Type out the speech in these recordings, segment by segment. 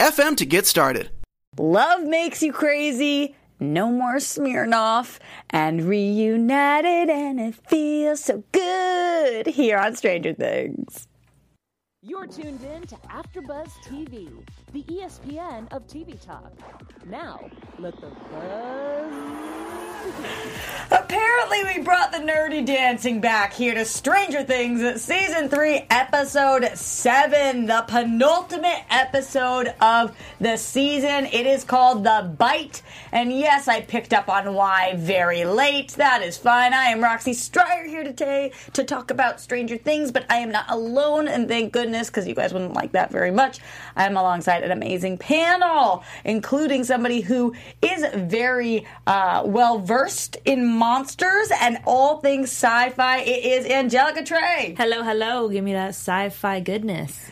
anchor.fm to get started. Love makes you crazy. No more Smirnoff and reunited, and it feels so good here on Stranger Things. You're tuned in to AfterBuzz TV, the ESPN of TV talk. Now, let the buzz. Apparently, we brought the nerdy dancing back here to Stranger Things season three, episode seven, the penultimate episode of the season. It is called The Bite. And yes, I picked up on why very late. That is fine. I am Roxy Stryer here today to talk about Stranger Things, but I am not alone, and thank goodness, because you guys wouldn't like that very much. I am alongside an amazing panel, including somebody who is very uh, well versed in monsters and all things sci fi. It is Angelica Trey. Hello, hello. Give me that sci-fi goodness.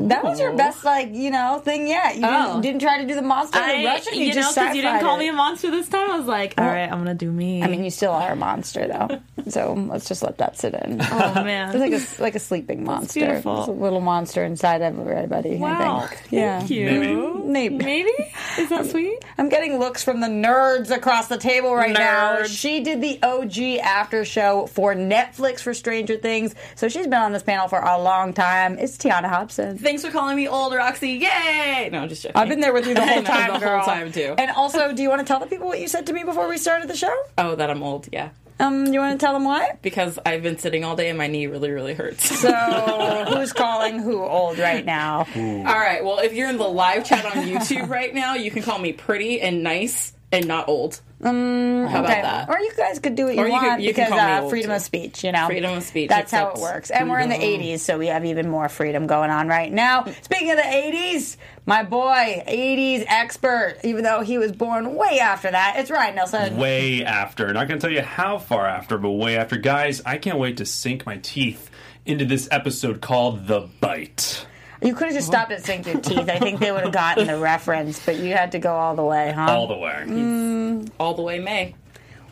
That was your best, like, you know, thing yet. You Oh. didn't, didn't try to do the monster in I, Russian. You, you know, just because you didn't call it. me a monster this time. I was like, all right, I'm gonna do me. I mean, you still are a monster, though. so let's just let that sit in. Oh, man. it's like a like a sleeping monster. beautiful. It's a little monster inside of everybody. wow, I think. Yeah. thank you. Maybe. Maybe is that sweet? I'm getting looks from the nerds across the table right now. She did the OG after show for Netflix for Stranger Things, so she's been on this panel for a long time. It's Tiana Hobson. Thanks for calling me old, Roxy. Yay! No, I'm just joking. I've been there with you the whole know, time, the girl. whole time too. And also, do you want to tell the people what you said to me before we started the show? oh, that I'm old. Yeah, Um, you want to tell them why? because I've been sitting all day and my knee really, really hurts. So, who's calling who old right now? all right. Well, if you're in the live chat on YouTube right now, you can call me pretty and nice and not old. Um, How about that? Or you guys could do what you Or you want could- you can because call me uh, old, freedom too. of speech, you know. Freedom of speech, That's how it works. And we're in the 80s, so we have even more freedom going on right now. Speaking of the 80s, my boy, 80s expert, even though he was born way after that, it's Ryan Nelson. way after. Not going to tell you how far after, but way after. Guys, I can't wait to sink my teeth into this episode called The Bite. You could have just stopped at sink your teeth. I think they would have gotten the reference, but you had to go all the way, huh? All the way. Mm. All the way, May.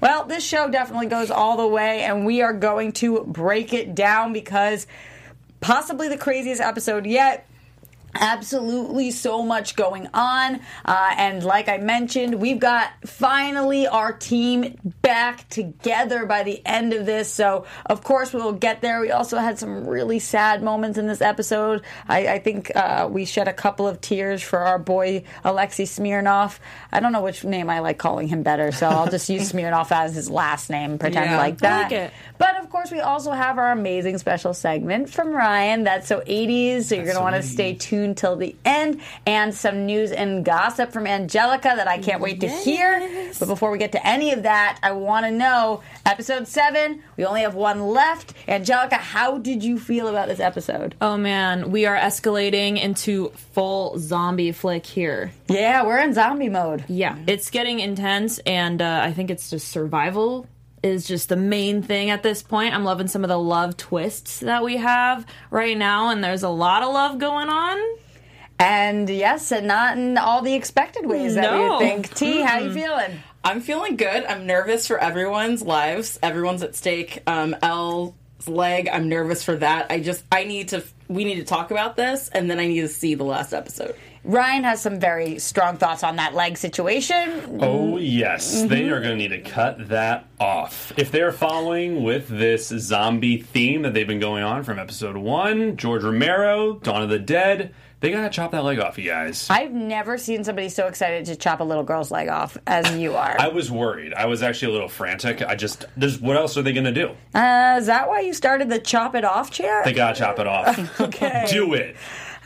Well, this show definitely goes all the way, and we are going to break it down because possibly the craziest episode yet. Absolutely so much going on. Uh, and like I mentioned, we've got finally our team back together by the end of this. So, of course, we'll get there. We also had some really sad moments in this episode. I, I think uh, we shed a couple of tears for our boy Alexei Smirnov. I don't know which name I like calling him better, so I'll just use Smirnov as his last name, pretend Yeah. like that. like. But of course, we also have our amazing special segment from Ryan. That's so 80s. So you're going to want to stay tuned till the end. And some news and gossip from Angelica that I can't wait to hear. But before we get to any of that, I want to know episode seven. We only have one left. Angelica, how did you feel about this episode? Oh man, we are escalating into full zombie flick here. Yeah, we're in zombie mode. Yeah, it's getting intense, and uh, I think it's just survival is just the main thing at this point. I'm loving some of the love twists that we have right now, and there's a lot of love going on. And yes, and not in all the expected ways that we No. would think. T, how you feeling? I'm feeling good. I'm nervous for everyone's lives. Everyone's at stake. Um, L's leg. I'm nervous for that. I just I need to. We need to talk about this, and then I need to see the last episode. Ryan has some very strong thoughts on that leg situation. Oh, yes. They are going to need to cut that off. If they're following with this zombie theme that they've been going on from episode one, George Romero, Dawn of the Dead, they got to chop that leg off, you guys. I've never seen somebody so excited to chop a little girl's leg off as you are. I was worried. I was actually a little frantic. I just, there's, what else are they going to do? Uh, is that why you started the chop it off chair? They got to chop it off. okay. Do it.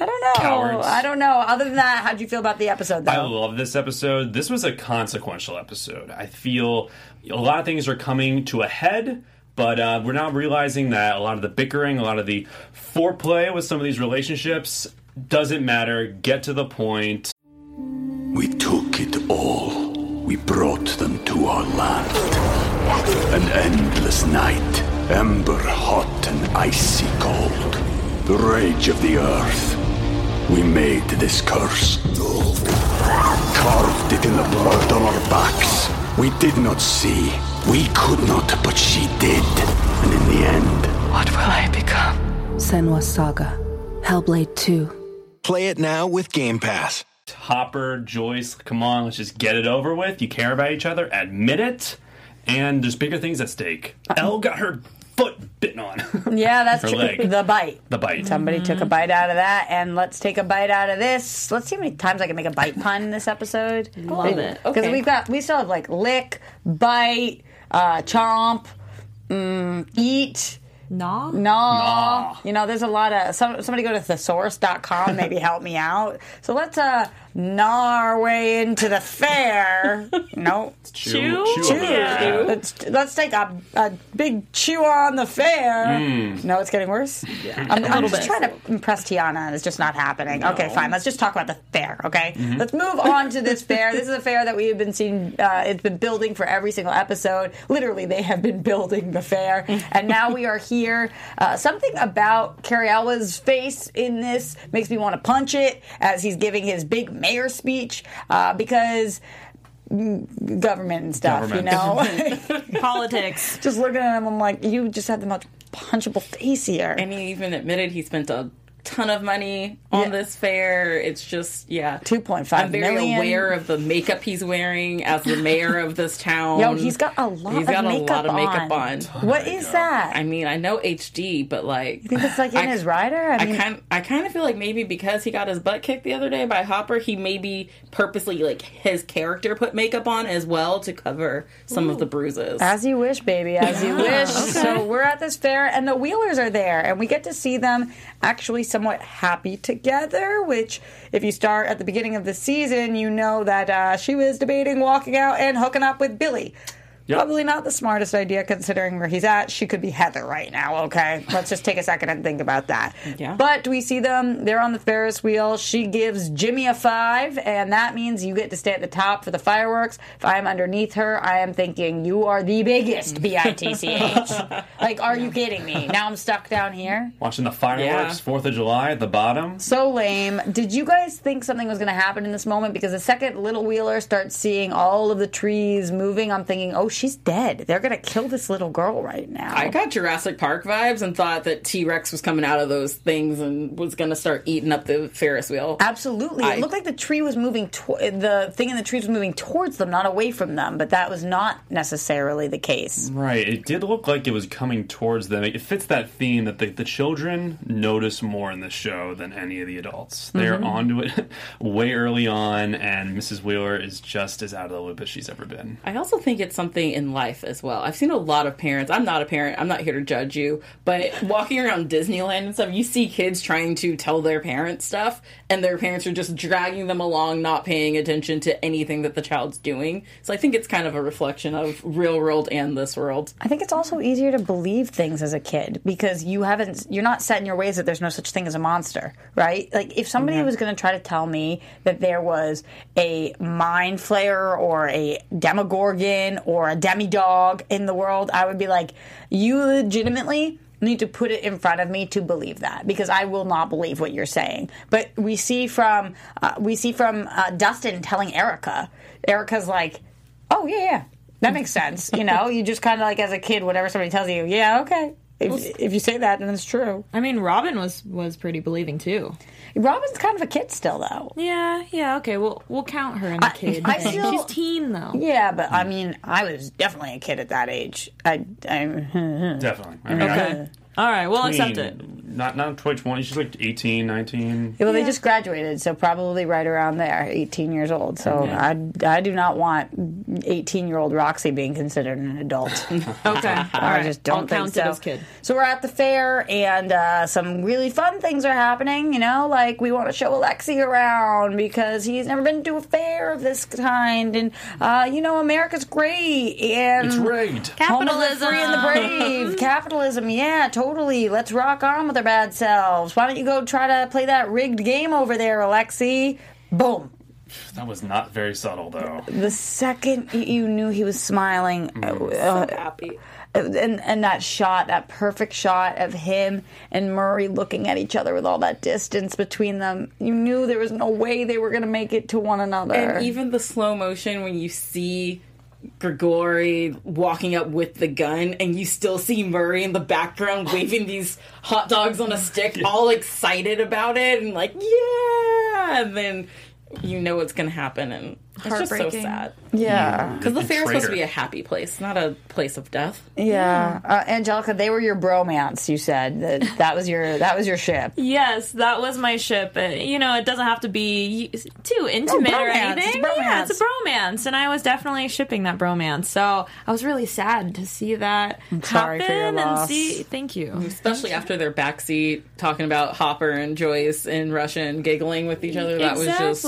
I don't know. Cowards. I don't know. Other than that, how'd you feel about the episode, I love this episode. This was a consequential episode. I feel a lot of things are coming to a head, but uh, we're now realizing that a lot of the bickering, a lot of the foreplay with some of these relationships doesn't matter. Get to the point. We took it all. We brought them to our land. An endless night, ember hot and icy cold. The rage of the earth. We made this curse. Carved it in the blood on our backs. We did not see. We could not, but she did. And in the end, What will I become? Senua's Saga. Hellblade 2. Play it now with Game Pass. Hopper, Joyce, come on, let's just get it over with. You care about each other, admit it, and there's bigger things at stake. Elle got her foot bitten on. Yeah, that's Her true. leg. The bite. the bite. Somebody took a bite out of that, and let's take a bite out of this. Let's see how many times I can make a bite pun in this episode. Love it. Because Okay. we've got, we still have like lick, bite, uh, chomp, mm, eat. Nah. No. You know, there's a lot of. Some, somebody go to thesaurus.com, maybe help me out. So let's uh, gnaw our way into the fair. no. Chew- chew Chew. over that. Let's, let's take a, a big chew on the fair. Mm. No, it's getting worse? Yeah. I'm, A I'm just bit. trying to impress Tiana, and it's just not happening. Okay, fine. Let's just talk about the fair, okay? Mm-hmm. Let's move on to this fair. This is a fair that we have been seeing, uh, it's been building for every single episode. Literally, they have been building the fair. and now we are here. Uh, something about Cary face in this makes me want to punch it as he's giving his big mayor speech uh, because government and stuff, Government. you know? Politics. just looking at him, I'm like, you just have the most punchable face here. And he even admitted he spent a ton of money on Yeah. this fair. It's just yeah, two point five I'm very million. aware of the makeup he's wearing as the mayor of this town. Yo, he's got a lot He's of got makeup a lot of makeup on. on. What is oh that? I mean, I know HD, but like, You think it's like in his rider? I I kind, I kind of feel like maybe because he got his butt kicked the other day by Hopper, he maybe purposely like his character put makeup on as well to cover some of the bruises. As you wish, baby, as you wish. So we're at this fair, and the Wheelers are there, and we get to see them actually somewhat happy together. Which, if you start at the beginning of the season, you know that uh, she was debating walking out and hooking up with Billy. Probably not the smartest idea considering where he's at. She could be Heather right now, okay? Let's just take a second and think about that. Yeah. But we see them, they're on the Ferris wheel. She gives Jimmy a five, and that means you get to stay at the top for the fireworks. If I am underneath her, I am thinking, you are the biggest, B I T C H. Like, are you kidding me? Now I'm stuck down here. Watching the fireworks, Yeah. 4th of July at the bottom. So lame. Did you guys think something was going to happen in this moment? Because the second little wheeler starts seeing all of the trees moving, I'm thinking, oh, she's dead. They're going to kill this little girl right now. I got Jurassic Park vibes and thought that T Rex was coming out of those things and was going to start eating up the Ferris wheel. Absolutely. I- it looked like the tree was moving, to- the thing in the tree was moving towards them, not away from them, but that was not necessarily the case. Right. It did look like it was coming towards them. It fits that theme that the, the children notice more in the show than any of the adults. They're Mhm. onto it way early on, and Mrs. Wheeler is just as out of the loop as she's ever been. I also think it's something in life as well. I've seen a lot of parents. I'm not a parent. I'm not here to judge you, but walking around Disneyland and stuff, you see kids trying to tell their parents stuff, and their parents are just dragging them along, not paying attention to anything that the child's doing. So I think it's kind of a reflection of real world and this world. I think it's also easier to believe things as a kid because you haven't, you're not set in your ways that there's no such thing as a monster, right? Like if somebody was going to try to tell me that there was a mind flayer or a demogorgon or a demodog in the world, I would be like, you legitimately need to put it in front of me to believe that because I will not believe what you're saying. But we see from uh, we see from uh, Dustin telling Erica. Erica's like, "Oh yeah, yeah, that makes sense." You know, you just kind of like as a kid, whatever somebody tells you, yeah, okay. If, if you say that, then it's true. I mean, Robin was was pretty believing too. Robin's kind of a kid still, though. Yeah, yeah, okay. We'll we'll count her in the kid. I thing. still- She's teen though. Yeah, but I mean, I was definitely a kid at that age. I, I Definitely. I mean, Okay. All right, we'll I, accept it. Not not quite 20. She's like 18, 19. Well, they just graduated, so probably right around there, 18 years old. So I, I do not want 18 year old Roxy being considered an adult. Okay, all I right. just don't I'll think count so. as kid. So we're at the fair, and uh, some really fun things are happening. You know, like we want to show Alexei around because he's never been to a fair of this kind, and uh, you know, America's great, and It's rigged. Home of free and the brave. Capitalism, yeah, totally. Let's rock on with our bad selves. Why don't you go try to play that rigged game over there, Alexei? Boom. That was not very subtle, though. The second you knew he was smiling, Mm. uh, happy. and and that shot, that perfect shot of him and Murray looking at each other with all that distance between them, you knew there was no way they were going to make it to one another. And even the slow motion when you see Grigori walking up with the gun and you still see Murray in the background waving these hot dogs on a stick, all excited about it and like, yeah! And then you know what's to happen and it's just so sad. Yeah. Because the The fair is supposed to be a happy place, not a place of death. yeah, uh, Angelica, they were your bromance. You said that that was your that was your ship. Yes, that was my ship. Uh, You know, it doesn't have to be too intimate or bromance. It's anything. Yeah, it's a bromance, and I was definitely shipping that bromance. So I was really sad to see that sorry happen for your and see. Thank you. Especially after their backseat talking about Hopper and Joyce in Russian giggling with each other. That was just.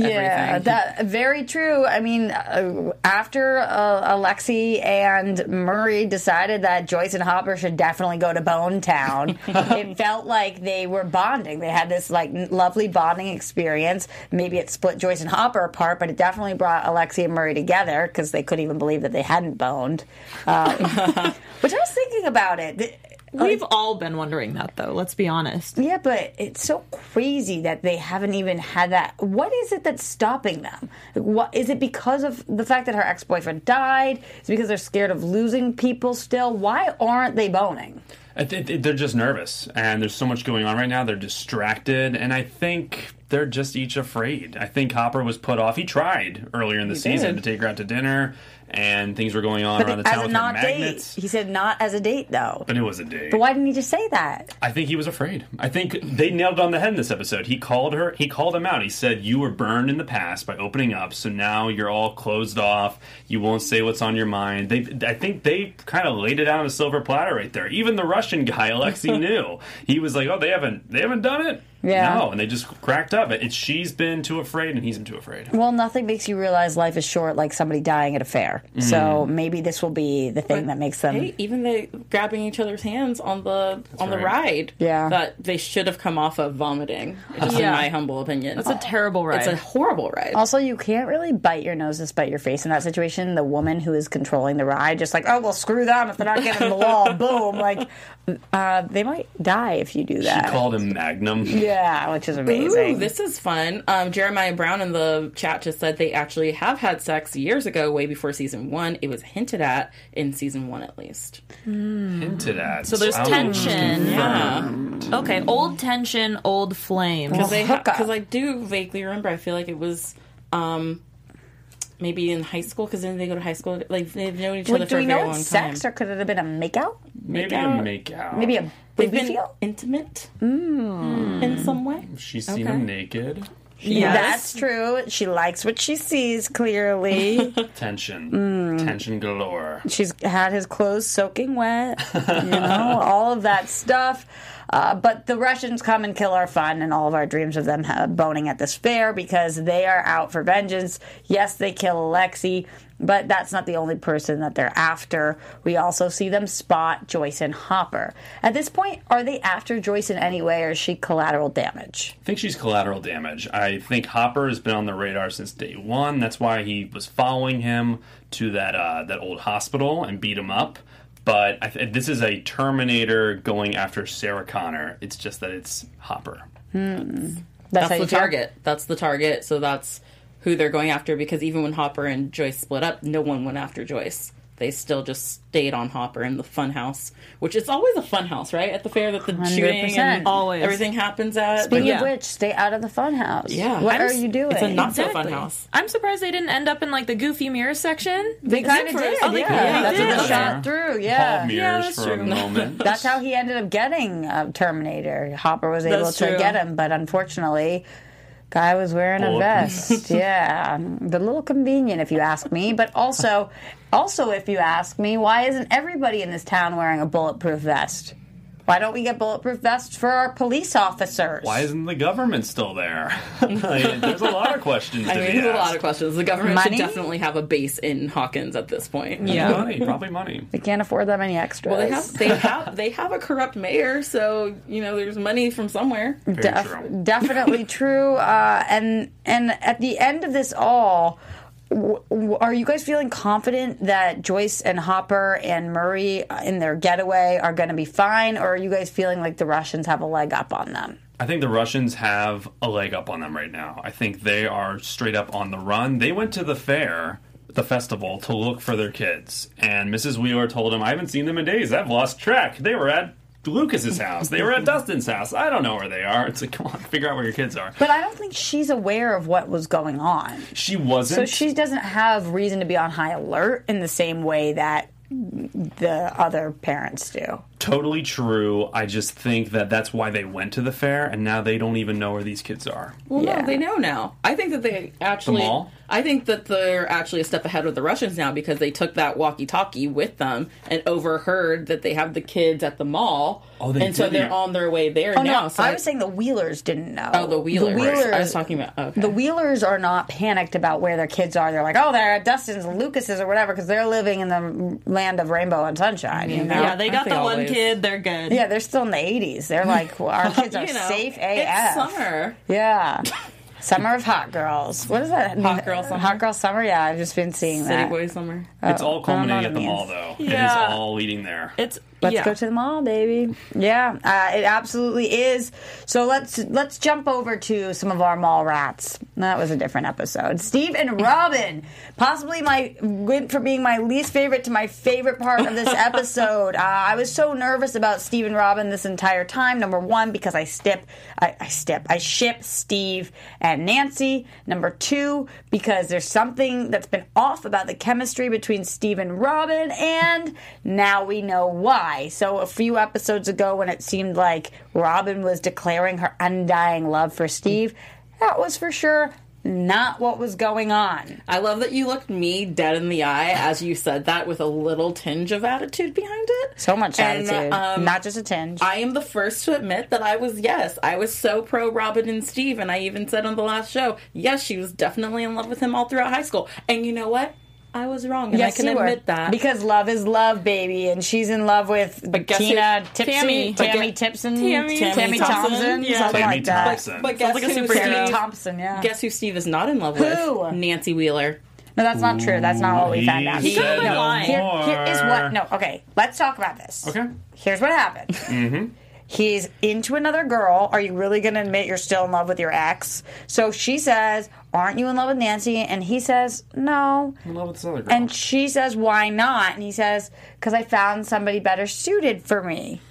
Yeah, everything. that very true. I mean, uh, after uh, Alexei and Murray decided that Joyce and Hopper should definitely go to Bone Town, it felt like they were bonding. They had this like lovely bonding experience. Maybe it split Joyce and Hopper apart, but it definitely brought Alexei and Murray together because they couldn't even believe that they hadn't boned. Uh, which I was thinking about it. Th- We've all been wondering that, though. Let's be honest. Yeah, but it's so crazy that they haven't even had that. What is it that's stopping them? What is it because of the fact that her ex boyfriend died? Is it because they're scared of losing people still? Why aren't they boning? I think they're just nervous, and there's so much going on right now. They're distracted, and I think they're just each afraid. I think Hopper was put off. He tried earlier in the He season did. to take her out to dinner, and things were going on But around the as town a with her not magnets. date, he said not as a date though. But it was a date. But why didn't he just say that? I think he was afraid. I think they nailed it on the head in this episode. He called her. He called him out. He said, "You were burned in the past by opening up, so now you're all closed off. You won't say what's on your mind." They, I think they kind of laid it out on a silver platter right there. Even the Russian guy, Alexei, knew. He was like, "Oh, they haven't, they haven't done it." Yeah. No, and they just cracked up. It's she's been too afraid, and he's been too afraid. Well, nothing makes you realize life is short like somebody dying at a fair. Mm. So maybe this will be the thing that makes them. Hey, even they grabbing each other's hands on the on the ride. Yeah. that they should have come off of vomiting. Just in Yeah. my humble opinion, That's a terrible ride. It's a horrible ride. Also, you can't really bite your nose to spite your face in that situation. The woman who is controlling the ride, just like, oh, well, screw them if they're not getting the wall. Boom. Like, uh, they might die if you do that. She called him Magnum. Yeah, which is amazing. Ooh, this is fun. Um, Jeremiah Brown in the chat just said they actually have had sex years ago, way before season one. It was hinted at in season one, at least. Hinted at. So there's Oh, tension. confirmed. Okay, old tension, old flame. Because they because I do vaguely remember. I feel like it was. Um, Maybe in high school, because then they go to high school. Like they've known each other Like, for do a we very know long it's time. sex, or could it have been a makeout? Maybe a Makeout. makeout. Maybe a They've baby been feel? intimate Mm. in some way. She's seen Okay. him naked. Yeah, that's true. She likes what she sees, clearly. Tension. Mm. Tension galore. She's had his clothes soaking wet, you know, all of that stuff. Uh, but the Russians come and kill our fun and all of our dreams of them uh, boning at this fair because they are out for vengeance. Yes, they kill Alexei, but that's not the only person that they're after. We also see them spot Joyce and Hopper. At this point, are they after Joyce in any way or is she collateral damage? I think she's collateral damage. I think Hopper has been on the radar since day one. That's why he was following him to that uh, that old hospital and beat him up. But I th- this is a Terminator going after Sarah Connor. It's just that it's Hopper. Hmm. That's, how you the feel? target. That's the target. So that's who they're going after because even when Hopper and Joyce split up, no one went after Joyce. They still just stayed on Hopper in the fun house, which is always a fun house, right? At the fair that the shooting 100%. and Always. everything happens at. Speaking But of which, stay out of the funhouse. Yeah. What I'm are you doing? it's a not so Exactly. fun house. I'm surprised they didn't end up in like the goofy mirror section. They kind of for- did. Oh, they yeah, kinda that's did. what they Okay. shot through. Yeah, mirrors Yeah, that's for a true. moment. That's how he ended up getting uh, Terminator. Hopper was able That's to true. get him, but unfortunately, guy was wearing a vest. yeah, a little convenient if you ask me. But also, also if you ask me, why isn't everybody in this town wearing a bulletproof vest? Why don't we get bulletproof vests for our police officers? Why isn't the government still there? Like, there's a lot of questions I mean, be there's a lot of questions. The government Money? should definitely have a base in Hawkins at this point. Money, probably money. They can't afford that many extras. Well, they have they have they have a corrupt mayor, so you know there's money from somewhere. Very Def- true. definitely true. Uh, and and at the end of this all, are you guys feeling confident that Joyce and Hopper and Murray in their getaway are going to be fine, or are you guys feeling like the Russians have a leg up on them? I think the Russians have a leg up on them right now. I think they are straight up on the run. They went to the fair, the festival, to look for their kids. And Mrs. Wheeler told them, I haven't seen them in days. I've lost track. They were at Lucas's house. They were at Dustin's house. I don't know where they are. It's like, come on, figure out where your kids are. But I don't think she's aware of what was going on. She wasn't. So she doesn't have reason to be on high alert in the same way that the other parents do. Totally true. I just think that that's why they went to the fair, and now they don't even know where these kids are. Well, Yeah. no, they know now. I think that they actually. The mall? I think that they're actually a step ahead with the Russians now because they took that walkie-talkie with them and overheard that they have the kids at the mall. Oh, they and so they're on their way there Oh now. no! so I was saying the Wheelers didn't know. Oh, the Wheelers. The Wheelers. I was talking about. Oh, okay. The Wheelers are not panicked about where their kids are. They're like, oh, they're at Dustin's and Lucas's or whatever because they're living in the land of rainbow and sunshine. Mm-hmm. You know? Yeah, they got think the one always. Kid. They're good. Yeah, they're still in the 80s. They're like, well, our kids are You know, safe AF. It's summer. Yeah. Summer of Hot Girls. What is that? Hot Girl Summer? Hot Girl Summer? Yeah, I've just been seeing that. City that. boy summer. It's Oh, all I don't know culminating at the mall, though. It Yeah. is all leading there. It's Let's yeah. go to the mall, baby. Yeah, uh, it absolutely is. So let's let's jump over to some of our mall rats. That was a different episode. Steve and Robin, possibly my went from being my least favorite to my favorite part of this episode. Uh, I was so nervous about Steve and Robin this entire time. Number one, because I stip, I, I stip, I ship Steve and Nancy. Number two, because there's something that's been off about the chemistry between Steve and Robin, and now we know why. So a few episodes ago, when it seemed like Robin was declaring her undying love for Steve, that was for sure not what was going on. I love that you looked me dead in the eye as you said that with a little tinge of attitude behind it. So much And, attitude, um, not just a tinge. I am the first to admit that I was, yes, I was so pro Robin and Steve, and I even said on the last show, yes, she was definitely in love with him all throughout high school. And you know what? I was wrong, and yes, I can you were. admit that. because love is love, baby, and she's in love with guess Tina Tipsy, Tammy. Tammy, But Tipson, Tammy- Tammy, Tammy Thompson, Thompson? Yeah. something Tammy like that. Thompson. but guess like a who superhero. Steve, Thompson, yeah. guess who Steve is not in love Who? with? Nancy Wheeler. No, that's not true. That's not what we found out. said got no lying. Here, here is what. No, okay. Let's talk about this. Okay. Here's what happened. Mm-hmm. He's into another girl. Are you really going to admit you're still in love with your ex? So she says, "Aren't you in love with Nancy?" And he says, "No." I'm in love with this other girl. And she says, "Why not?" And he says, "Because I found somebody better suited for me."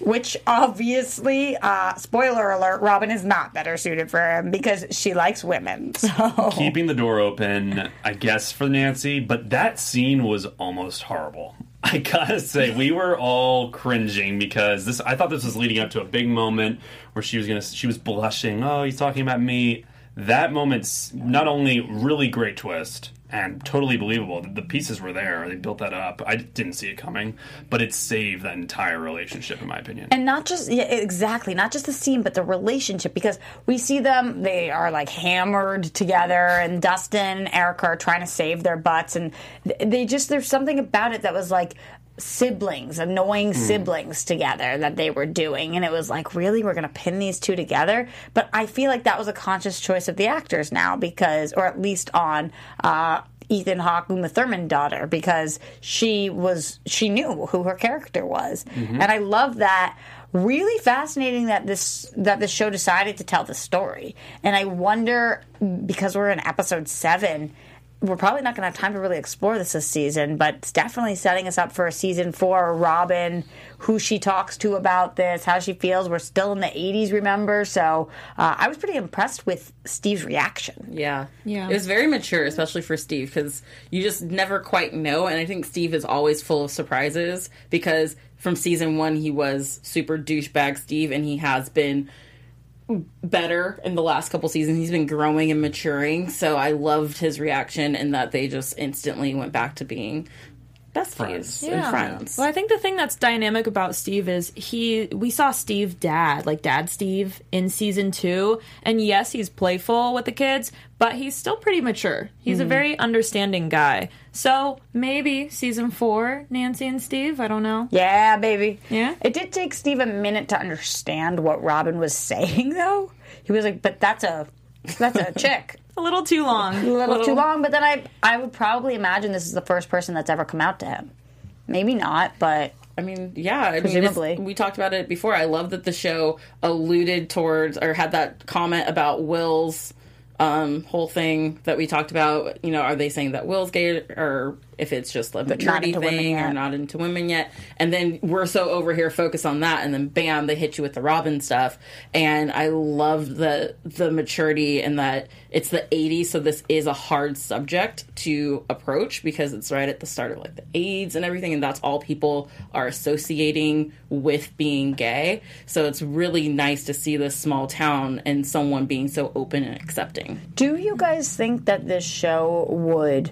Which obviously, uh, spoiler alert, Robin is not better suited for him because she likes women. So keeping the door open, I guess, for Nancy, but that scene was almost horrible. I gotta say, we were all cringing because this. I thought this was leading up to a big moment where she was gonna. She was blushing. Oh, he's talking about me. That moment's not only really great twist and totally believable. The, pieces were there. They built that up. I didn't see it coming, but it saved that entire relationship, in my opinion. And not just yeah, exactly, not just the scene, but the relationship because we see them. They are like hammered together, and Dustin and Erica are trying to save their butts, and they just there's something about it that was like siblings, annoying siblings together that they were doing, and it was like really we're gonna pin these two together. But I feel like that was a conscious choice of the actors now because, or at least on. Uh, Ethan Hawke, Uma Thurman daughter because she was she knew who her character was, Mhm. and I love that. Really fascinating that this that the show decided to tell the story, and I wonder because we're in episode seven. We're probably not going to have time to really explore this this season, but it's definitely setting us up for a season four. Robin, who she talks to about this, how she feels. We're still in the 80s, remember? So uh, I was pretty impressed with Steve's reaction. Yeah. Yeah. It was very mature, especially for Steve, because you just never quite know. And I think Steve is always full of surprises because from season one, he was super douchebag Steve, and he has been better in the last couple seasons. He's been growing and maturing. So I loved his reaction and that they just instantly went back to being besties and friends. Well, I think the thing that's dynamic about Steve is he. We saw Steve dad, like dad Steve, in season two, and yes, he's playful with the kids, but he's still pretty mature. He's a Mhm. very understanding guy. So maybe season four, Nancy and Steve. I don't know. Yeah, baby. Yeah. It did take Steve a minute to understand what Robin was saying, though. He was like, "But that's a that's a chick." A little too long. A little, too long. But then I I would probably imagine this is the first person that's ever come out to him. Maybe not, but I mean, yeah, I mean, presumably. it's- we talked about it before. I love that the show alluded towards or had that comment about Will's um, whole thing that we talked about. You know, are they saying that Will's gay or if it's just a maturity thing or not into women yet? And then we're so over here focused on that, and then bam, they hit you with the Robin stuff. And I love the the maturity and that it's the '80s, so this is a hard subject to approach because it's right at the start of like the AIDS and everything, and that's all people are associating with being gay. So it's really nice to see this small town and someone being so open and accepting. Do you guys think that this show would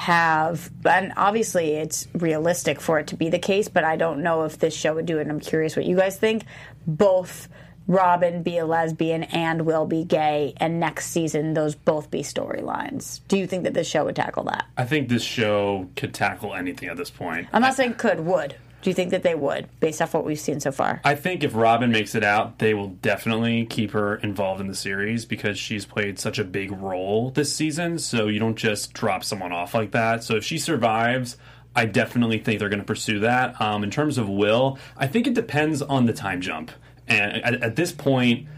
have, and obviously it's realistic for it to be the case, but I don't know if this show would do it. and I'm curious what you guys think. Both Robin be a lesbian and Will be gay, and next season those both be storylines. Do you think that this show would tackle that? I think this show could tackle anything at this point. I'm not saying could, would. Do you think that they would, based off what we've seen so far? I think if Robin makes it out, they will definitely keep her involved in the series because she's played such a big role this season. So you don't just drop someone off like that. So if she survives, I definitely think they're going to pursue that. Um, in terms of Will, I think it depends on the time jump. And at, at this point,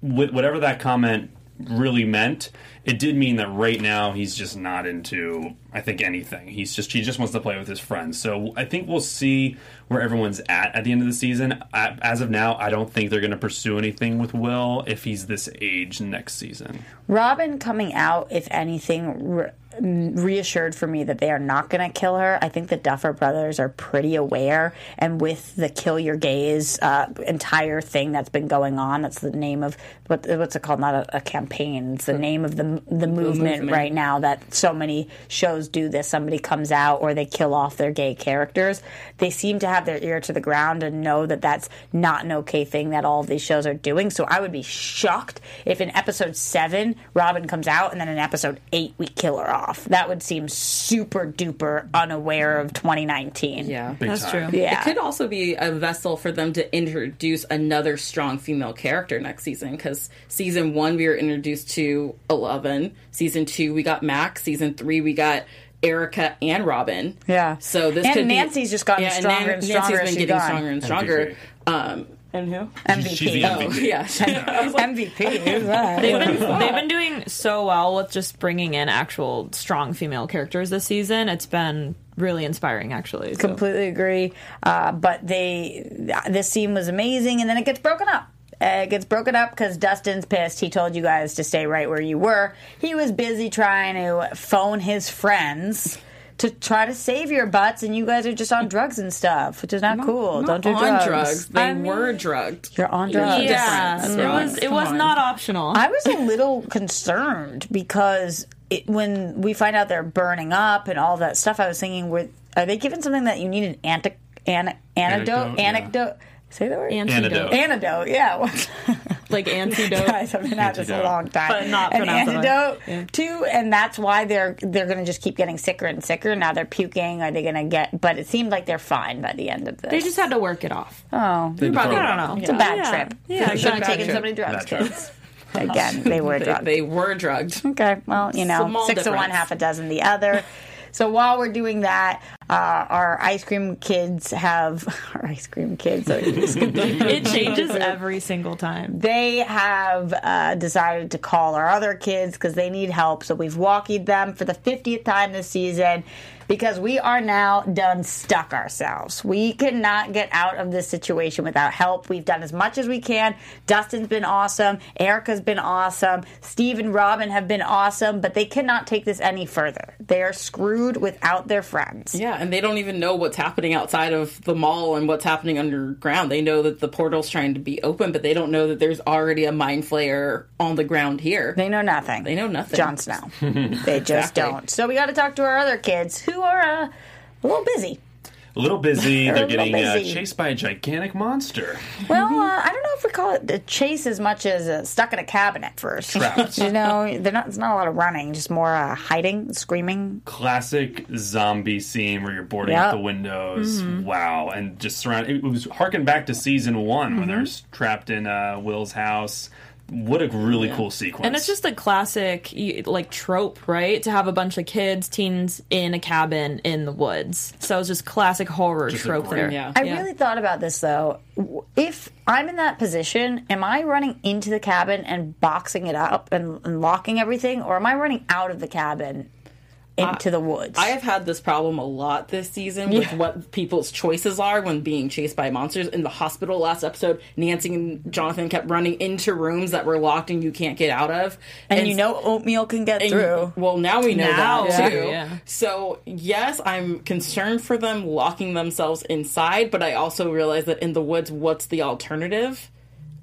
whatever that comment really meant, it did mean that right now he's just not into I think anything. He's just he just wants to play with his friends. So I think we'll see where everyone's at at the end of the season. As of now, I don't think they're going to pursue anything with Will if he's this age next season. Robin coming out, if anything, reassured for me that they are not going to kill her. I think the Duffer brothers are pretty aware, and with the "Kill Your Gays" uh, entire thing that's been going on, that's the name of what what's it called? Not a, a campaign. It's the name of the the movement, movement. right now that so many shows do this. Somebody comes out or they kill off their gay characters. They seem to have their ear to the ground and know that that's not an okay thing that all of these shows are doing. So I would be shocked if in episode seven Robin comes out and then in episode eight we kill her off. That would seem super duper unaware of 2019. Yeah, Big That's time. true. Yeah. It could also be a vessel for them to introduce another strong female character next season because season one we were introduced to Eleven, season two we got Max, season three we got Erica and Robin. Yeah. So this And could be- Nancy's just gotten yeah, and stronger Nan- and stronger Nancy's as been getting gone. stronger and stronger. Um, and who? MVP. She's the Oh, MVP. yeah. MVP. Who's that? They've been they've been doing so well with just bringing in actual strong female characters this season. It's been really inspiring, actually. So. completely agree. Uh, but they, this scene was amazing, and then it gets broken up. Uh, it gets broken up because Dustin's pissed. He told you guys to stay right where you were. He was busy trying to phone his friends to try to save your butts, and you guys are just on drugs and stuff, which is not cool. Not Don't do on drugs. They I mean, were drugged. You're on drugs. a Yeah, it was it Come was on. not optional. I was a little concerned because it, when we find out they're burning up and all that stuff, I was thinking, were, are they given something that you need an anti, an, antidote? Anecdote, yeah. Anecdote. Say the word? Antidote. Antidote, yeah. like antidote. Guys, I've been at this a long time. But not an pronounced that way. antidote too, and that's why they're they're going to just keep getting sicker and sicker. Now they're puking. Are they going to get? But it seemed like they're fine by the end of this. They just had to work it off. oh, They Probably, I don't know. it's a bad Yeah. trip. Yeah, you shouldn't have taken trip. so many drugs, Bad kids. Again, they were They- drugged. They, were drugged. Okay, well, you know, Small six of one, half a dozen the other. So while we're doing that, uh, our ice cream kids have our ice cream kids. It changes every single time. They have uh, decided to call our other kids because they need help. So we've walkied them for the 50th time this season because we are now done stuck ourselves. We cannot get out of this situation without help. We've done as much as we can. Dustin's been awesome. Erica's been awesome. Steve and Robin have been awesome, but they cannot take this any further. They are screwed without their friends. Yeah, and they don't even know what's happening outside of the mall and what's happening underground. They know that the portal's trying to be open, but they don't know that there's already a mind flayer on the ground here. They know nothing. They know nothing. Jon Snow. They just Exactly. don't. So we got to talk to our other kids who are uh, a little busy. A little busy. They're getting uh, busy. chased by a gigantic monster. Well, uh, I don't know if we call it a chase as much as uh, stuck in a cabin at first. Trapped. you know, they're not. It's not a lot of running, just more uh, hiding, screaming. Classic zombie scene where you're boarding Yep. up the windows. Mhm. Wow, and just surround. It was harking back to season one when Mhm. they're s- trapped in uh, Will's house. What a really cool sequence! And it's just a classic like trope, right? To have a bunch of kids, teens in a cabin in the woods. So it's just classic horror Just trope great- there. I really thought about this though. If I'm in that position, am I running into the cabin and boxing it up and, and locking everything, or am I running out of the cabin into the woods? I have had this problem a lot this season with Yeah. what people's choices are when being chased by monsters. In the hospital last episode, Nancy and Jonathan kept running into rooms that were locked and you can't get out of. and, you know, oatmeal can get and- through. Well, now we know Now, that yeah. too. Yeah. So yes, I'm concerned for them locking themselves inside, but I also realize that in the woods, what's the alternative?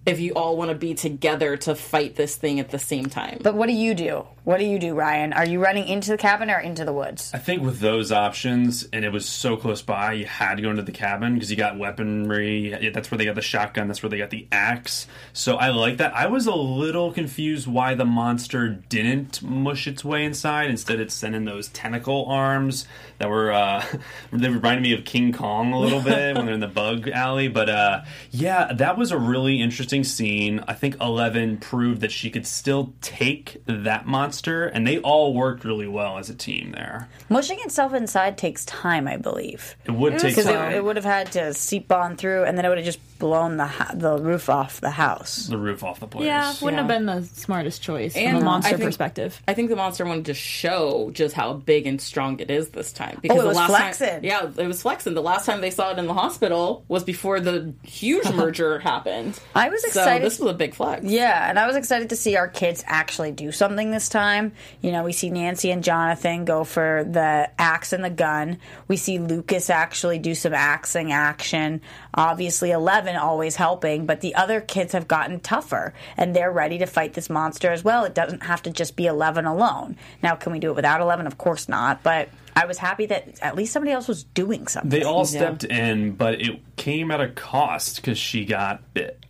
If you all want to be together to fight this thing at the same time. But what do you do? What do you do, Ryan? Are you running into the cabin or into the woods? I think with those options, and it was so close by, you had to go into the cabin because you got weaponry. That's where they got the shotgun. That's where they got the axe. So I like that. I was a little confused why the monster didn't mush its way inside. Instead, it's sending those tentacle arms that were uh, they reminded me of King Kong a little bit when they're in the bug alley. But uh, yeah, that was a really interesting scene. I think Eleven proved that she could still take that monster, and they all worked really well as a team there. Mushing itself inside takes time, I believe. It would take because time. it, it would have had to seep on through, and then it would have just blown the ha- the roof off the house. the roof off the place. Yeah, wouldn't Yeah. have been the smartest choice And from a I monster think- perspective. I think the monster wanted to show just how big and strong it is this time. Because Oh, it the was last flexing. Time, yeah, it was flexing. The last time they saw it in the hospital was before the huge merger happened. I was So excited. this was a big flex. Yeah, and I was excited to see our kids actually do something this time. You know, we see Nancy and Jonathan go for the axe and the gun. We see Lucas actually do some axing action. Obviously, Eleven always helping, but the other kids have gotten tougher and they're ready to fight this monster as well. It doesn't have to just be Eleven alone. Now, can we do it without Eleven? Of course not, but. I was happy that at least somebody else was doing something. They all stepped in, but it came at a cost because she got bit.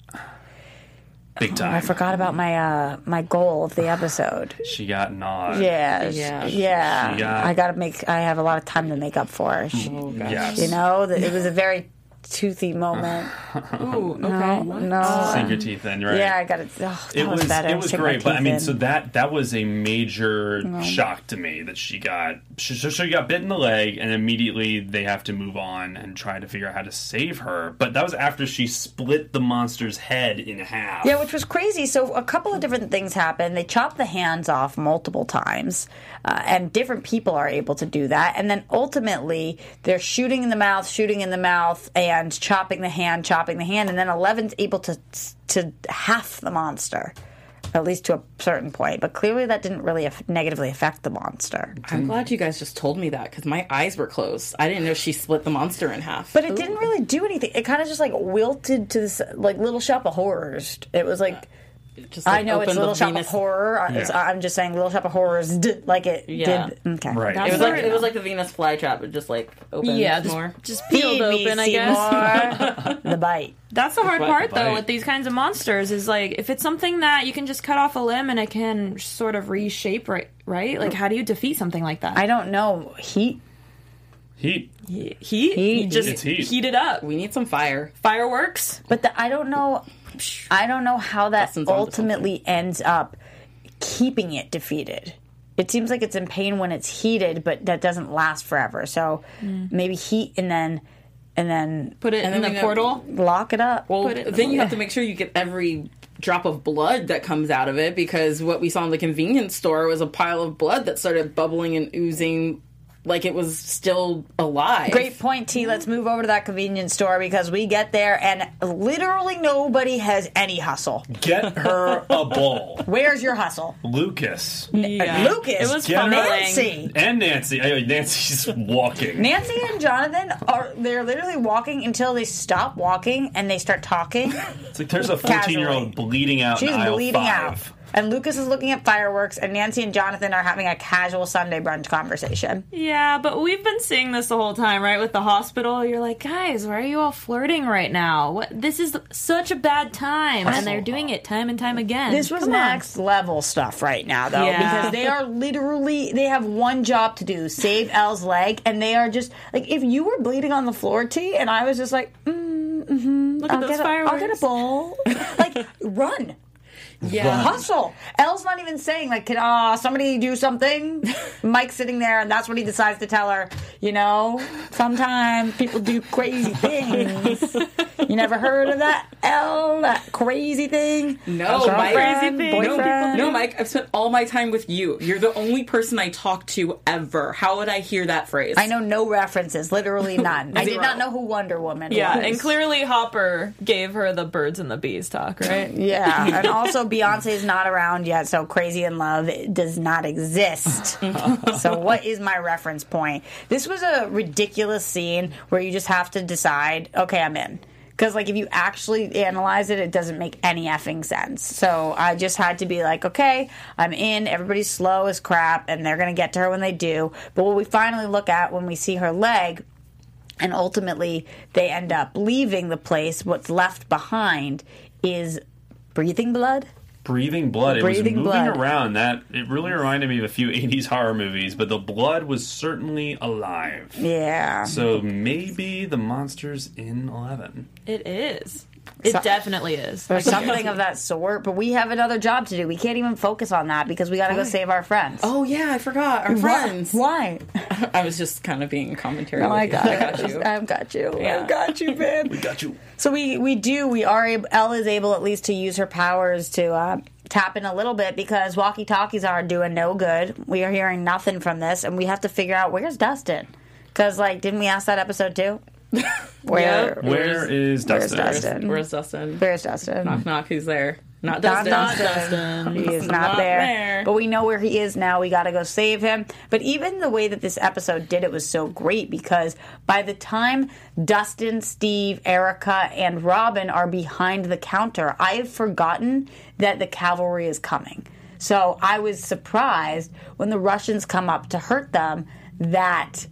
Big Oh. I forgot about my uh, my goal of the episode. She got gnawed. Yeah, Yeah. yeah. Got- I gotta make. I have a lot of time to make up for. She- Yes. You know, that it was a very toothy moment. Ooh, No, no. Sink your teeth in, right? Yeah, I got oh, it. Oh, it was, better. it was Sink great, but I mean, in. so that that was a major No. shock to me that she got she, so she got bit in the leg, and immediately they have to move on and try to figure out how to save her. But that was after she split the monster's head in half. Yeah, which was crazy. So a couple of different things happened. They chopped the hands off multiple times, uh, and different people are able to do that. And then ultimately, they're shooting in the mouth, shooting in the mouth, and chopping the hand, chopping the hand, and then Eleven's able to to half the monster. At least to a certain point, but clearly that didn't really aff- negatively affect the monster. I'm glad you guys just told me that because my eyes were closed. I didn't know she split the monster in half. But it didn't really do anything. It kind of just like wilted to this like little shop of horrors. It was like. Just, I know it's opened the Little Shop Venus- of Horror. I- it's- Yeah. I'm just saying Little Shop of Horrors did like it Yeah. did. Okay, Right. It was like it was like the Venus flytrap. It just like opened Yeah, just, more. just peeled Feed me, open, I guess. Seymour. the bite. That's the hard Bite, part, bite. though, with these kinds of monsters is like if it's something that you can just cut off a limb and it can sort of reshape, right? Right? Like, how do you defeat something like that? I don't know. Heat. Heat. Heat? Heat? Heat. Just It's heat. heat it up. We need some fire. Fireworks? But the, I don't know. I don't know how that Dustin's ultimately ends up keeping it defeated. It seems like it's in pain when it's heated, but that doesn't last forever. So hmm. maybe heat and then and then Put it in the we portal. lock it up. Well, Put it in the then you have to make sure you get every drop of blood that comes out of it because what we saw in the convenience store was a pile of blood that started bubbling and oozing like it was still alive. Great point, T. Let's move over to that convenience store because we get there and literally nobody has any hustle. Get her a bowl. Where's your hustle? Lucas. Lucas, It was Get Nancy. And Nancy. I mean, Nancy's walking. Nancy and Jonathan are they're literally walking until they stop walking and they start talking. It's like there's a 14 year old bleeding out She's in aisle bleeding five. out. And Lucas is looking at fireworks and Nancy and Jonathan are having a casual Sunday brunch conversation. Yeah, but we've been seeing this the whole time, right? With the hospital, you're like, guys, why are you all flirting right now? What? This is such a bad time, and they're doing it time and time again. This was Come on. next level stuff right now, though, Yeah. because they are literally they have one job to do: save El's leg, and they are just like if you were bleeding on the floor, T, and I was just like, mm, mm-hmm, Look I'll those get a, I'll get a fireworks. bowl, like run. Yeah. Hustle. El's not even saying like, "Can uh, somebody do something?" Mike's sitting there, and that's when he decides to tell her. You know, sometimes people do crazy things. you never heard of that, Elle? That crazy thing? No, Mike. Crazy thing. boyfriend. No, Mike, I've spent all my time with you. You're the only person I talk to ever. How would I hear that phrase? I know no references, literally none. I did not know who Wonder Woman Yeah, was. and clearly Hopper gave her the birds and the bees talk, right? Yeah, and also Beyonce is not around yet, so Crazy in Love does not exist. so, what is my reference point? This was a ridiculous scene where you just have to decide, okay, I'm in. Because, like, if you actually analyze it, it doesn't make any effing sense. So, I just had to be like, okay, I'm in. Everybody's slow as crap, and they're going to get to her when they do. But what we finally look at when we see her leg and ultimately they end up leaving the place. What's left behind is breathing blood. Breathing blood. it was moving blood. around. That it really reminded me of a few 80s horror movies, but the blood was certainly alive. Yeah. So maybe the monster's in 11. It is. It So- definitely is. Or something of that sort, but we have another job to do. We can't even focus on that because we got to go save our friends. Oh yeah, I forgot our friends. Why? I was just kind of being a commentary. Oh my with god! I got you. I've got you. Yeah. I've got you, man. We got you. So we we do we are able, El is able at least to use her powers to uh, tap in a little bit because walkie talkies are doing no good. We are hearing nothing from this, and we have to figure out where's Dustin. Because like, didn't we ask that episode too? Where Where is where's Dustin? Dustin? Where's Dustin? Where's Dustin? Knock knock. Who's there? Not Not Dustin. Dustin. He is not, Not there. there. But we know where he is now. We got to go save him. But even the way that this episode did it was so great because by the time Dustin, Steve, Erica, and Robin are behind the counter, I have forgotten that the cavalry is coming. So I was surprised when the Russians come up to hurt them that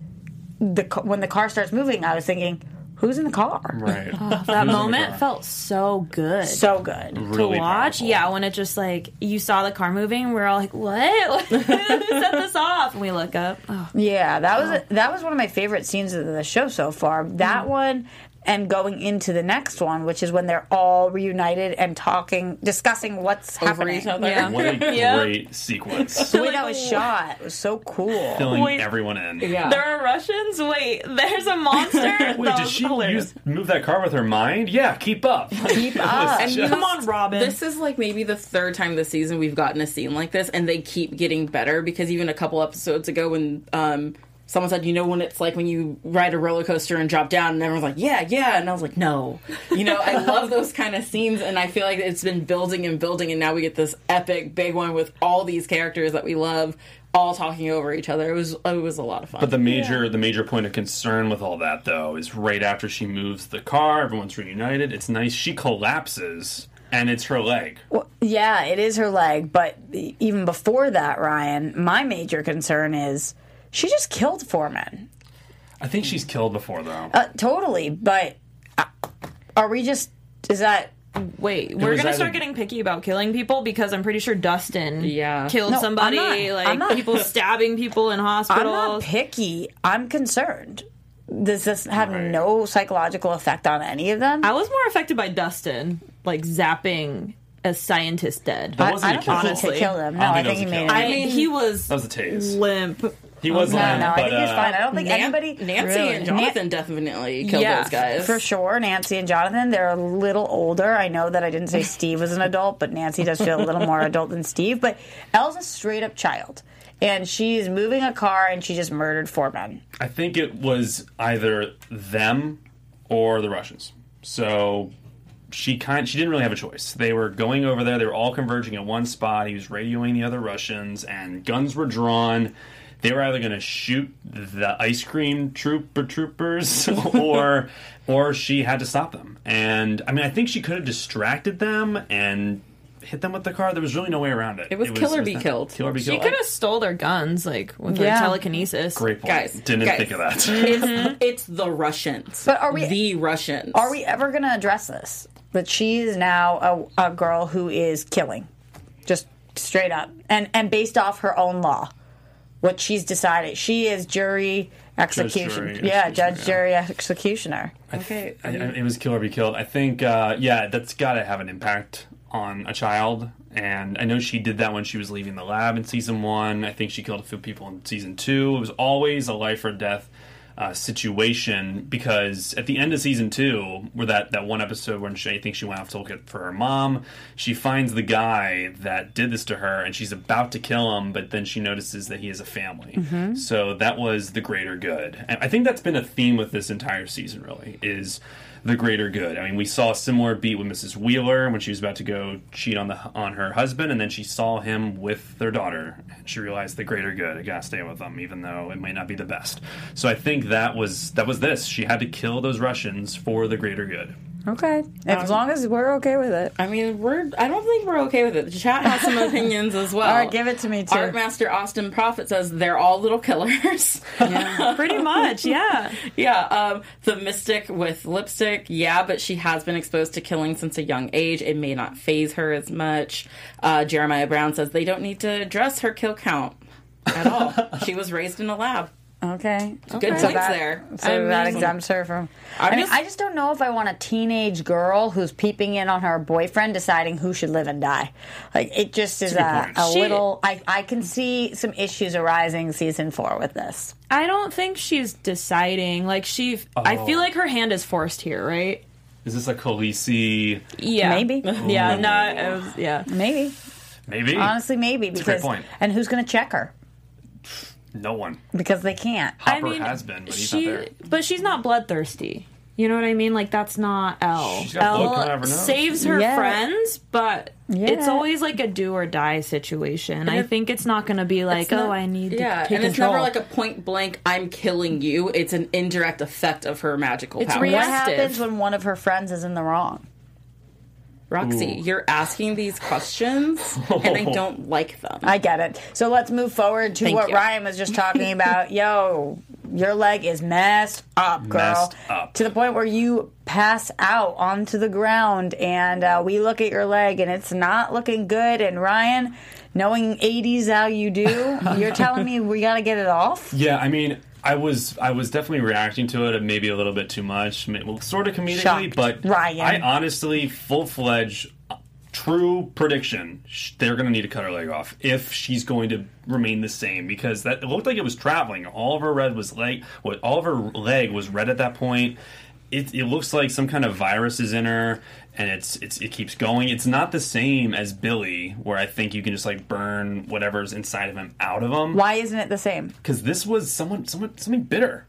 the ca- when the car starts moving, I was thinking, who's in the car? Right. That moment felt so good. So good. Really to watch. powerful. Yeah, when it just like you saw the car moving, we're all like, "What? Who set this off?" And we look up. Oh, Yeah, that was that was one of my favorite scenes of the show so far. That mm-hmm. one and going into the next one, which is when they're all reunited and talking, discussing what's Over happening. each other. Yeah. What a Yeah. great sequence. The way that was shot It was so cool. Filling Wait. everyone in. Yeah. there are Russians. Wait, there's a monster. Wait, That did she use, move that car with her mind? Yeah, keep up. Keep up. And just- Come on, Robin. This is like maybe the third time this season we've gotten a scene like this, and they keep getting better because even a couple episodes ago, when um, someone said, "You know, when it's like when you ride a roller coaster and drop down," and everyone's like, "Yeah, yeah," and I was like, "No," you know, I love those kind of scenes, and I feel like it's been building and building, and now we get this epic big one with all these characters that we love. All talking over each other. It was it was a lot of fun. But the major the major point of concern with all that though is right after she moves the car, everyone's reunited. It's nice. She collapses and it's her leg. Well, yeah, it is her leg, but even before that, Ryan, my major concern is she just killed Foreman. I think she's killed before though. Uh, totally, but uh, are we just? Is that Wait, we're gonna either- start getting picky about killing people because I'm pretty sure Dustin Yeah. killed No, I'm somebody. not- like I'm not- people stabbing people in hospitals. I'm not picky. I'm concerned. does this have no psychological effect on any of them? I was more affected by Dustin, like zapping a scientist dead. That wasn't I a don't kill. think he could kill them. No, I I think he made was a it. kill. I mean, he was That was a tase. limp. He was no, limp, no, I but, think he's uh, fine. I don't think Nan- anybody. Nancy really- and Jonathan definitely killed yeah, those guys. for sure. Nancy and Jonathan, they're a little older. I know that I didn't say Steve was an adult, but Nancy does feel a little more adult than Steve. But El's a straight up child, and she's moving a car, and she just murdered four men. I think it was either them or the Russians. So she kind she didn't really have a choice. They were going over there. They were all converging at one spot. He was radioing the other Russians, and guns were drawn. They were either going to shoot the ice cream trooper troopers, or or she had to stop them. And I mean, I think she could have distracted them and hit them with the car. There was really no way around it. It was kill or be that- killed. Kill or be She killed. could have stole their guns, like with Yeah. her telekinesis. Great point. Guys, Didn't guys. think of that. It's, mm-hmm. it's the Russians. But are we- the Russians? Are we ever going to address this? That she is now a, a girl who is killing, just straight up, and and based off her own law, what she's decided. She is jury execution. jury, yeah, executioner, judge, yeah. jury, executioner. Okay. I, I, it was kill or be killed. I think, uh, yeah, that's got to have an impact on a child. And I know she did that when she was leaving the lab in season one. I think she killed a few people in season two. It was always a life or death uh, situation because at the end of season two, where that, that one episode when she I think she went off to look at for her mom, she finds the guy that did this to her, and she's about to kill him, but then she notices that he has a family. So that was the greater good, and I think that's been a theme with this entire season. Really, is the greater good. I mean, we saw a similar beat with Mrs. Wheeler when she was about to go cheat on the on her husband, and then she saw him with their daughter, and she realized the greater good. I gotta stay with them, even though it might not be the best. So I think that was that was this. She had to kill those Russians for the greater good. Okay, as long as we're okay with it. I mean, we're. I don't think we're okay with it. The chat has some opinions as well. All right, give it to me too. Art Master Austin Prophet says they're all little killers. Pretty much, yeah. yeah. Um, the mystic with lipstick, yeah, but she has been exposed to killing since a young age. It may not phase her as much. Uh, Jeremiah Brown says they don't need to address her kill count at all. she was raised in a lab. Okay, Good So points that- there. So I that mean- exempts her from. I'm I mean, just- I just don't know if I want a teenage girl who's peeping in on her boyfriend, deciding who should live and die. Like it just is a a, a She- little. I I can see some issues arising season four with this. I don't think she's deciding. Like she, I Oh. feel like her hand is forced here, right? Is this a Khaleesi? Yeah, Maybe. Yeah, oh. no, it was, yeah. Maybe, Maybe. honestly, maybe a great because point. and who's going to check her no one. because they can't. Hopper I mean, has been, but he's she, not there. but she's not bloodthirsty. You know what I mean? Like that's not El. She's got blood coming out of El saves her Yeah. friends, but it's always like a do or die situation. I it- think it's not going to be like, not- oh, I need yeah, to take and it's control. never like a point blank. I'm killing you. It's an indirect effect of her magical It's powers. real- What happens when one of her friends is in the wrong? Roxy, Ooh. you're asking these questions, and I don't like them. I get it. So let's move forward to Thank what you. Ryan was just talking about. Yo, your leg is messed up, girl. Messed up. To the point where you pass out onto the ground, and uh, we look at your leg, and it's not looking good. And Ryan, knowing 80s how you do, you're telling me we got to get it off? Yeah, I mean, I was I was definitely reacting to it, maybe a little bit too much, well, sort of comedically, Shocked. but Ryan. I honestly, full fledged, uh, true prediction: they're going to need to cut her leg off if she's going to remain the same because that it looked like it was traveling. All of her red was leg, what all of her leg was red at that point. It, it looks like some kind of virus is in her, and it's it's it keeps going. It's not the same as Billy, where I think you can just like burn whatever's inside of him out of him Why isn't it the same? because this was someone, someone, something bitter.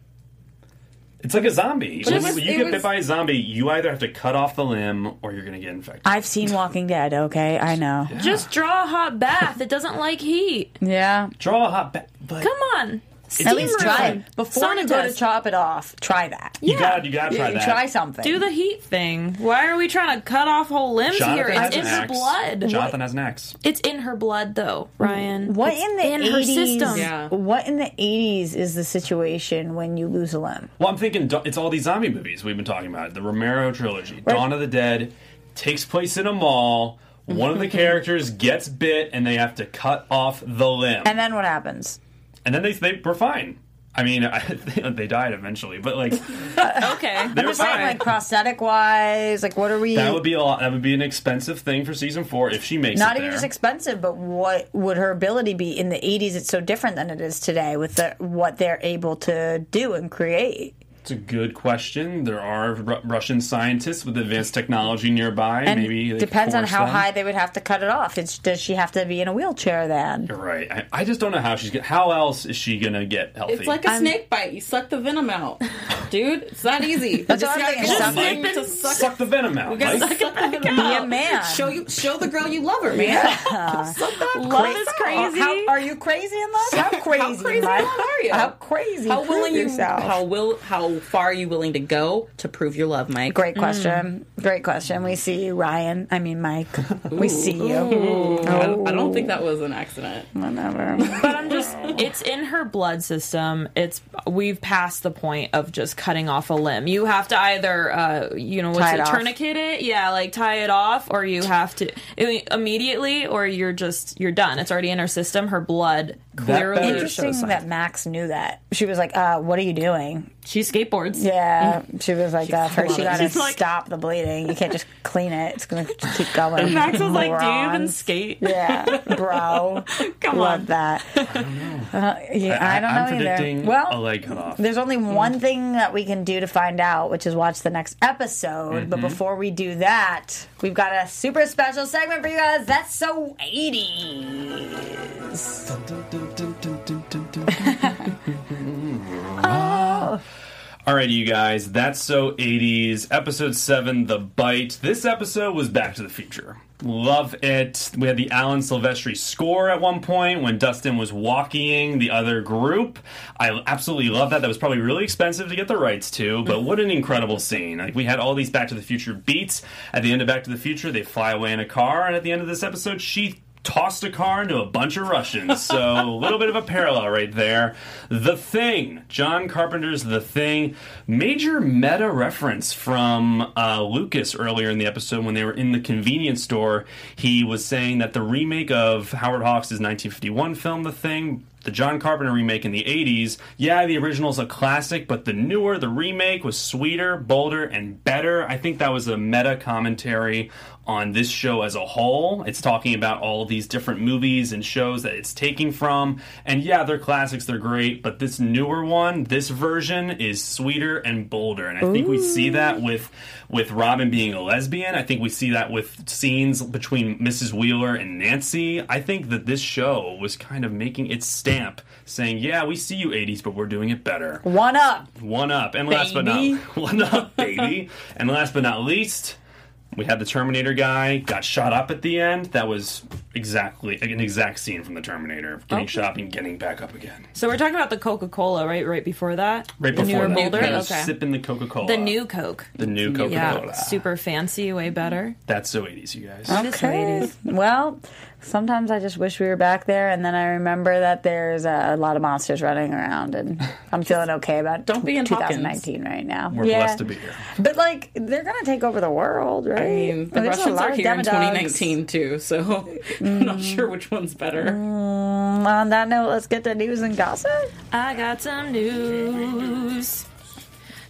It's like a zombie. When it was- you get was- bit by a zombie, you either have to cut off the limb or you're going to get infected. I've seen Walking Dead, okay? I know. Just draw a hot bath. It doesn't like heat. Yeah. Draw a hot bath. but Come on. It's- At least try it. Before you go to Sonotest. chop it off, try that. You got, you got to try that. Try something. Do the heat thing. Why are we trying to cut off whole limbs Jonathan here? has It's an in her axe. blood. Jonathan has an axe. It's in her blood, though, Ryan. What It's in the in 80s? her system? Yeah. What in the 80s is the situation when you lose a limb? Well, I'm thinking do- it's all these zombie movies we've been talking about. The Romero trilogy, Dawn of the Dead, takes place in a mall. One of the characters gets bit, and they have to cut off the limb, And then what happens? And then they they were fine. I mean, I, they died eventually, but like okay. I'm They were just saying, fine. like prosthetic wise, like what are we? that would be a lot. That would be an expensive thing for season four if she makes it. not even there. just expensive, but what would her ability be in the 80s? It's so different than it is today with the, what they're able to do and create. It's a good question. There are Ru- Russian scientists with advanced technology nearby. And Maybe they depends on how them. high they would have to cut it off. It's, does she have to be in a wheelchair then? You're right. I, I just don't know how she's. Get, how else is she gonna get healthy? It's like a snake bite. You suck the venom out, dude. It's not easy. That's what I'm just gotta thinking. get Suck- to suck, Suck the venom out. You gotta Mike. suck the venom Be a man. Show you, show the girl you love her, man. Yeah. Suck that Love place is crazy. How, are you crazy in love? How crazy, How crazy in love are you? How crazy? How Prove willing you? yourself. How will? How far are you willing to go to prove your love, Mike? Great question. Great question. We see you, Ryan. I mean, Mike. We see you. Ooh. I, don't, I don't Oh. think that was an accident. Whatever. But I'm just, it's in her blood system. It's, we've passed the point of just cutting off a limb. You have to either, uh, you know, what's Tie it, it tourniquet it? Yeah, like tie it off, or you have to immediately, or you're just, you're done. It's already in her system. Her blood clearly Interesting that Max knew that. She was like, uh, "What are you doing?" She skateboards. Yeah, she was like, uh, "First, you gotta She's like- stop the bleeding. You can't just clean it. It's gonna keep going." And Max was like, "Do you even skate?" Yeah, bro. Come Love on. that. Uh, yeah, I, don't know. I'm know predicting either. Well, a leg cut off. There's only one thing that we can do to find out, which is watch the next episode. But Mhm. before we do that, we've got a super special segment for you guys. That's so 80s. Oh. Alrighty, you guys, that's so 80s. Episode 7, The Bite. This episode was Back to the Future. Love it. We had the Alan Silvestri score at one point when Dustin was walking the other group. I absolutely love that. That was probably really expensive to get the rights to, but what an incredible scene. Like we had all these Back to the Future beats. At the end of Back to the Future, they fly away in a car, and at the end of this episode, she tossed a car into a bunch of Russians. So a little bit of a parallel right there. The Thing, John Carpenter's The Thing, major meta reference from uh, Lucas earlier in the episode when they were in the convenience store. He was saying that the remake of Howard Hawks' 1951 film The Thing the John Carpenter remake in the 80s, yeah, the original's a classic, but the newer, the remake was sweeter, bolder, and better. I think that was a meta commentary on this show as a whole. It's talking about all these different movies and shows that it's taking from. And yeah, they're classics, they're great, but this newer one, this version is sweeter and bolder. And I think we see that with with Robin being a lesbian. I think we see that with scenes between Mrs. Wheeler and Nancy. I think that this show was kind of making its stamp saying, "Yeah, we see you 80s, but we're doing it better." One up. One up. And last but Baby. not one up, baby. and last but not least, we had the Terminator guy got shot up at the end. That was exactly an exact scene from the Terminator, getting Okay. shot up and getting back up again. So we're talking about the Coca Cola, right? Right before that, Right the before that, Boulder. he was Okay, sipping the Coca Cola. the new Coke. the new Coca Yeah, Cola. super fancy, way better. That's so 80s, you guys. Okay. Well, sometimes I just wish we were back there, and then I remember that there's a lot of monsters running around, and I'm feeling okay about Don't be in 2019 right now. We're yeah. blessed to be here. But like, they're gonna take over the world, right? I mean, the Russians are here in 2019 too, so I'm not sure which one's better. Mm, on that note, let's get to news and gossip. I got some news.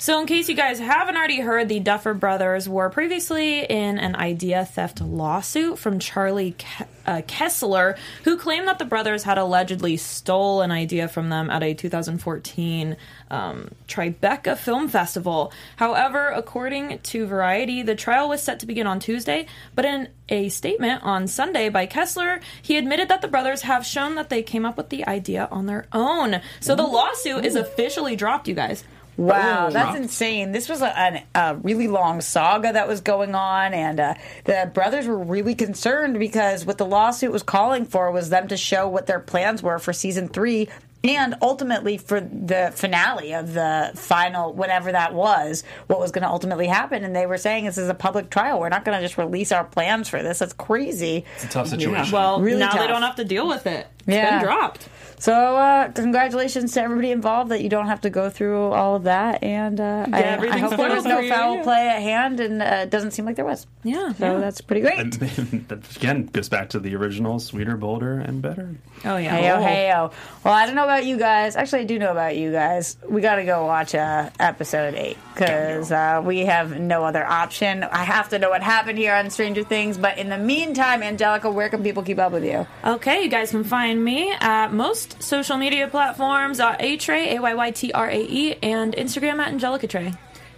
So, in case you guys haven't already heard, the Duffer brothers were previously in an idea theft lawsuit from Charlie Ke- uh, Kessler, who claimed that the brothers had allegedly stole an idea from them at a 2014 um, Tribeca Film Festival. However, according to Variety, the trial was set to begin on Tuesday, but in a statement on Sunday by Kessler, he admitted that the brothers have shown that they came up with the idea on their own. So the lawsuit is officially dropped, you guys. Wow, Boom. that's insane. This was a, an, a really long saga that was going on, and uh, the brothers were really concerned because what the lawsuit was calling for was them to show what their plans were for season three. And ultimately, for the finale of the final, whatever that was, what was going to ultimately happen. And they were saying this is a public trial. We're not going to just release our plans for this. That's crazy. It's a tough situation. Well, Really now they don't have to deal with it. Yeah. been dropped. So, uh, congratulations to everybody involved that you don't have to go through all of that. And uh, I, I hope there was no for you, foul play at hand, and uh, it doesn't seem like there was. Yeah. So that's pretty great. And that again goes back to the original sweeter, bolder, and better. Oh yeah. Heyo, heyo. Well, I don't know about you guys. Actually, I do know about you guys. We got to go watch uh, episode eight because uh, we have no other option. I have to know what happened here on Stranger Things. But in the meantime, Angelica, where can people keep up with you? Okay, you guys can find me at most social media platforms uh, A Trey, A Y Y T R A E, and Instagram at Angelica Trey.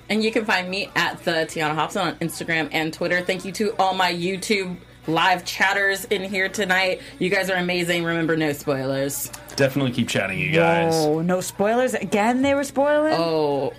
And you can find me at the Tiana Hobson on Instagram and Twitter. Thank you to all my YouTube live chatters in here tonight. You guys are amazing. Remember, no spoilers. Definitely keep chatting, you guys. Oh, no spoilers again. They were spoiling. Oh,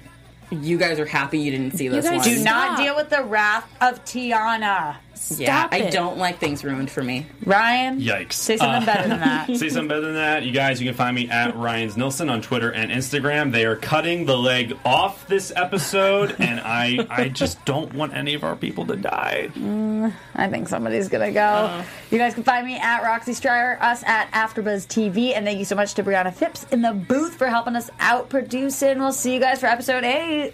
you guys are happy you didn't see this guys one. do not deal with the wrath of Tiana. Yeah, Stop I it. don't like things ruined for me. Ryan, Yikes. say something Uh, better than that. Say something better than that. You guys, you can find me at Ryan's Nilsson on Twitter and Instagram. They are cutting the leg off this episode, and I I just don't want any of our people to die. Mm, I think somebody's gonna go. Uh-huh. You guys can find me at Roxy Striar, us at AfterBuzz TV, and thank you so much to Brianna Phipps in the booth for helping us out producing. We'll see you guys for episode eight.